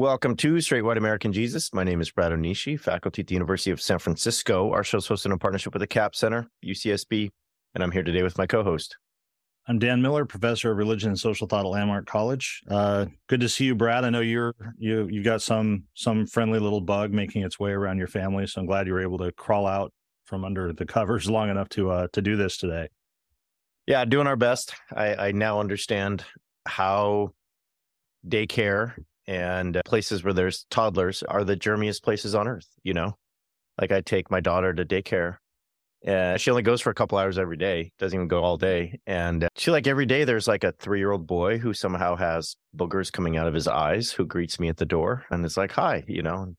Welcome to Straight White American Jesus. My name is Brad Onishi, faculty at the University of San Francisco. Our show is hosted in partnership with the Capps Center, UCSB, and I'm here today with my co-host. I'm Dan Miller, professor of religion and social thought at Landmark College. Uh, good to see you, Brad. I know you're you you got some some friendly little bug making its way around your family, so I'm glad you were able to crawl out from under the covers long enough to uh, to do this today. Yeah, doing our best. I, I now understand how daycare and uh, places where there's toddlers are the germiest places on earth, you know? Like I take my daughter to daycare. and she only goes for a couple hours every day, doesn't even go all day. And uh, she like every day there's like a 3-year-old boy who somehow has boogers coming out of his eyes who greets me at the door and it's like, "Hi," you know. And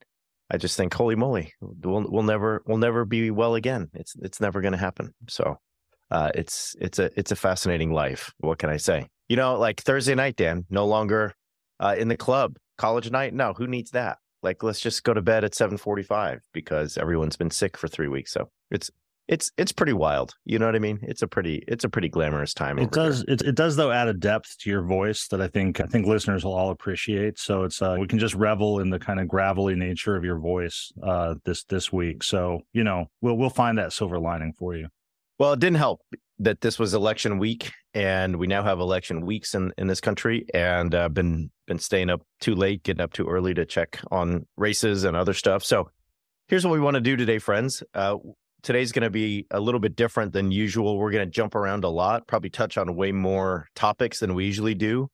I just think, "Holy moly, we'll we'll never we'll never be well again. It's it's never going to happen." So, uh, it's it's a it's a fascinating life. What can I say? You know, like Thursday night, Dan, no longer uh, in the club college night? No who needs that? Like let's just go to bed at 7:45 because everyone's been sick for 3 weeks. So it's it's it's pretty wild. You know what i mean? It's a pretty it's a pretty glamorous time it does it, it does though add a depth to your voice that i think i think listeners will all appreciate. So it's uh we can just revel in the kind of gravelly nature of your voice uh this this week. So you know we'll we'll find that silver lining for you well it didn't help that this was election week and we now have election weeks in, in this country and uh, been been staying up too late getting up too early to check on races and other stuff. So here's what we want to do today friends. Uh, today's going to be a little bit different than usual. We're going to jump around a lot probably touch on way more topics than we usually do.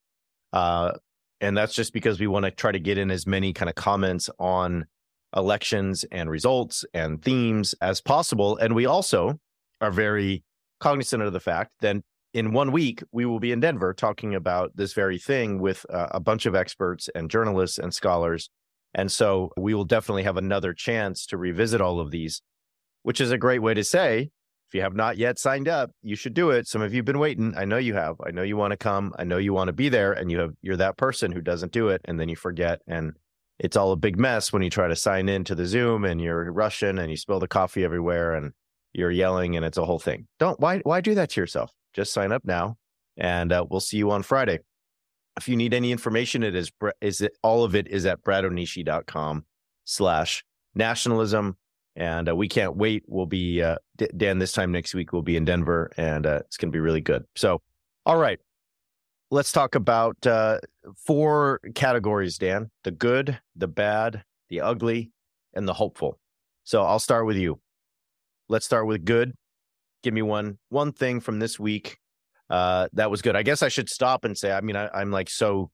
Uh, and that's just because we want to try to get in as many kind of comments on elections and results and themes as possible. And we also are very cognizant of the fact then in one week we will be in Denver talking about this very thing with uh, a bunch of experts and journalists and scholars. And so we will definitely have another chance to revisit all of these, which is a great way to say if you have not yet signed up, you should do it. Some of you have been waiting. I know you have. I know you want to come. I know you want to be there and you have you're that person who doesn't do it and then you forget and it's all a big mess when you try to sign in to the Zoom and you're rushing and you spill the coffee everywhere and you're yelling and it's a whole thing. Don't why why do that to yourself? Just sign up now, and uh, we'll see you on Friday. If you need any information, it is is it all of it is at bradonishi.com slash nationalism. And uh, we can't wait. We'll be uh, Dan this time next week. We'll be in Denver, and uh, it's going to be really good. So, all right, let's talk about uh, four categories. Dan: the good, the bad, the ugly, and the hopeful. So I'll start with you let's start with good. Give me one one thing from this week uh, that was good. I guess I should stop and say. I mean, I, I'm like so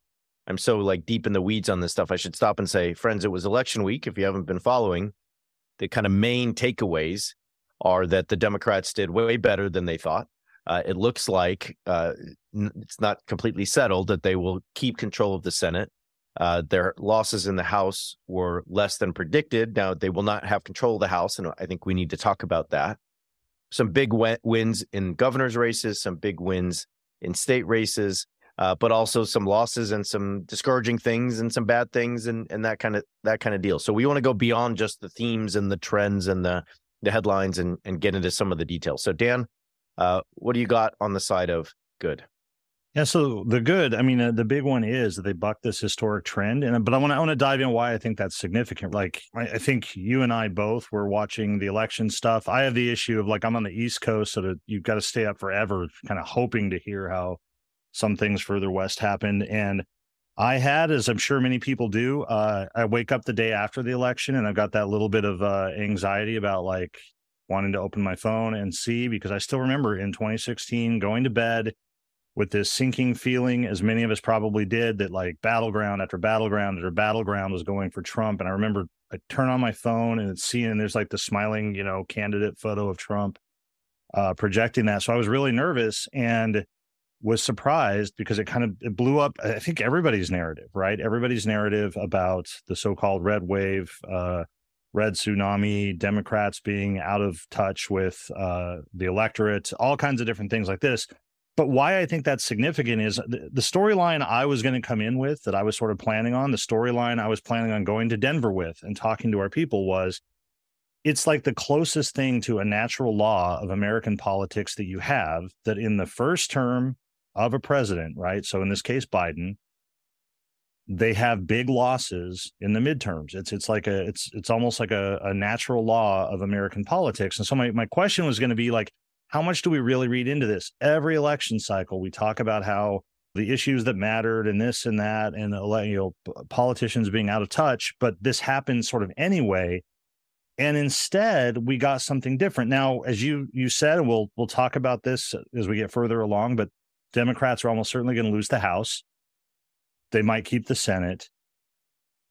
I'm so like deep in the weeds on this stuff. I should stop and say, friends, it was election week. If you haven't been following, the kind of main takeaways are that the Democrats did way better than they thought. Uh, it looks like uh, it's not completely settled that they will keep control of the Senate. Uh, their losses in the House were less than predicted. Now, they will not have control of the House, and I think we need to talk about that. Some big wins in governor's races, some big wins in state races, uh, but also some losses and some discouraging things and some bad things and, and that kind of that kind of deal. So we want to go beyond just the themes and the trends and the the headlines and and get into some of the details. So Dan, uh, what do you got on the side of good? Yeah, so the good, I mean, uh, the big one is that they buck this historic trend, and but I want to I want to dive in why I think that's significant. Like, I, I, think you and I both were watching the election stuff. I have the issue of like I'm on the East Coast, so that you've got to stay up forever, kind of hoping to hear how some things further west happened. And I had, as I'm sure many people do, uh, I wake up the day after the election, and I've got that little bit of uh, anxiety about like wanting to open my phone and see because I still remember in 2016 going to bed with this sinking feeling, as many of us probably did, that like battleground after battleground after battleground was going for Trump. And I remember I turn on my phone and it's seeing there's like the smiling, you know, candidate photo of Trump uh, projecting that. So I was really nervous. And was surprised because it kind of it blew up i think everybody's narrative right everybody's narrative about the so-called red wave uh, red tsunami democrats being out of touch with uh, the electorate all kinds of different things like this but why i think that's significant is the, the storyline i was going to come in with that i was sort of planning on the storyline i was planning on going to denver with and talking to our people was it's like the closest thing to a natural law of american politics that you have that in the first term of a president, right? So in this case, Biden, they have big losses in the midterms. It's it's like a it's it's almost like a, a natural law of American politics. And so my, my question was going to be like, how much do we really read into this? Every election cycle, we talk about how the issues that mattered and this and that, and you know politicians being out of touch. But this happens sort of anyway. And instead, we got something different. Now, as you you said, and we'll we'll talk about this as we get further along. But Democrats are almost certainly going to lose the House. They might keep the Senate,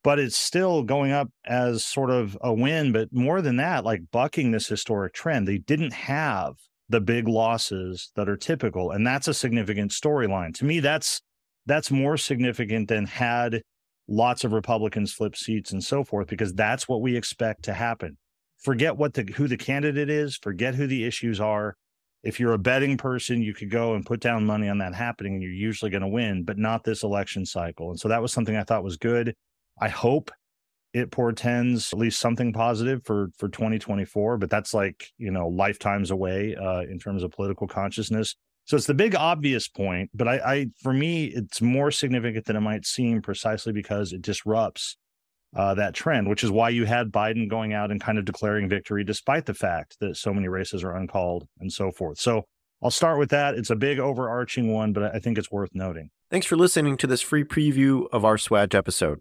but it's still going up as sort of a win. But more than that, like bucking this historic trend, they didn't have the big losses that are typical, and that's a significant storyline. To me, that's that's more significant than had lots of Republicans flip seats and so forth, because that's what we expect to happen. Forget what the who the candidate is, forget who the issues are if you're a betting person, you could go and put down money on that happening and you're usually going to win, but not this election cycle. And so that was something I thought was good. I hope it portends at least something positive for for 2024, but that's like, you know, lifetimes away uh, in terms of political consciousness. So it's the big obvious point, but I, I for me, it's more significant than it might seem precisely because it disrupts uh, that trend, which is why you had Biden going out and kind of declaring victory, despite the fact that so many races are uncalled and so forth. So I'll start with that. It's a big overarching one, but I think it's worth noting. Thanks for listening to this free preview of our SWAJ episode.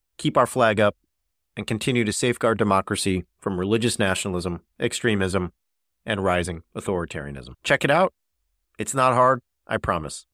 keep our flag up, and continue to safeguard democracy from religious nationalism, extremism, and rising authoritarianism. Check it out. It's not hard, I promise.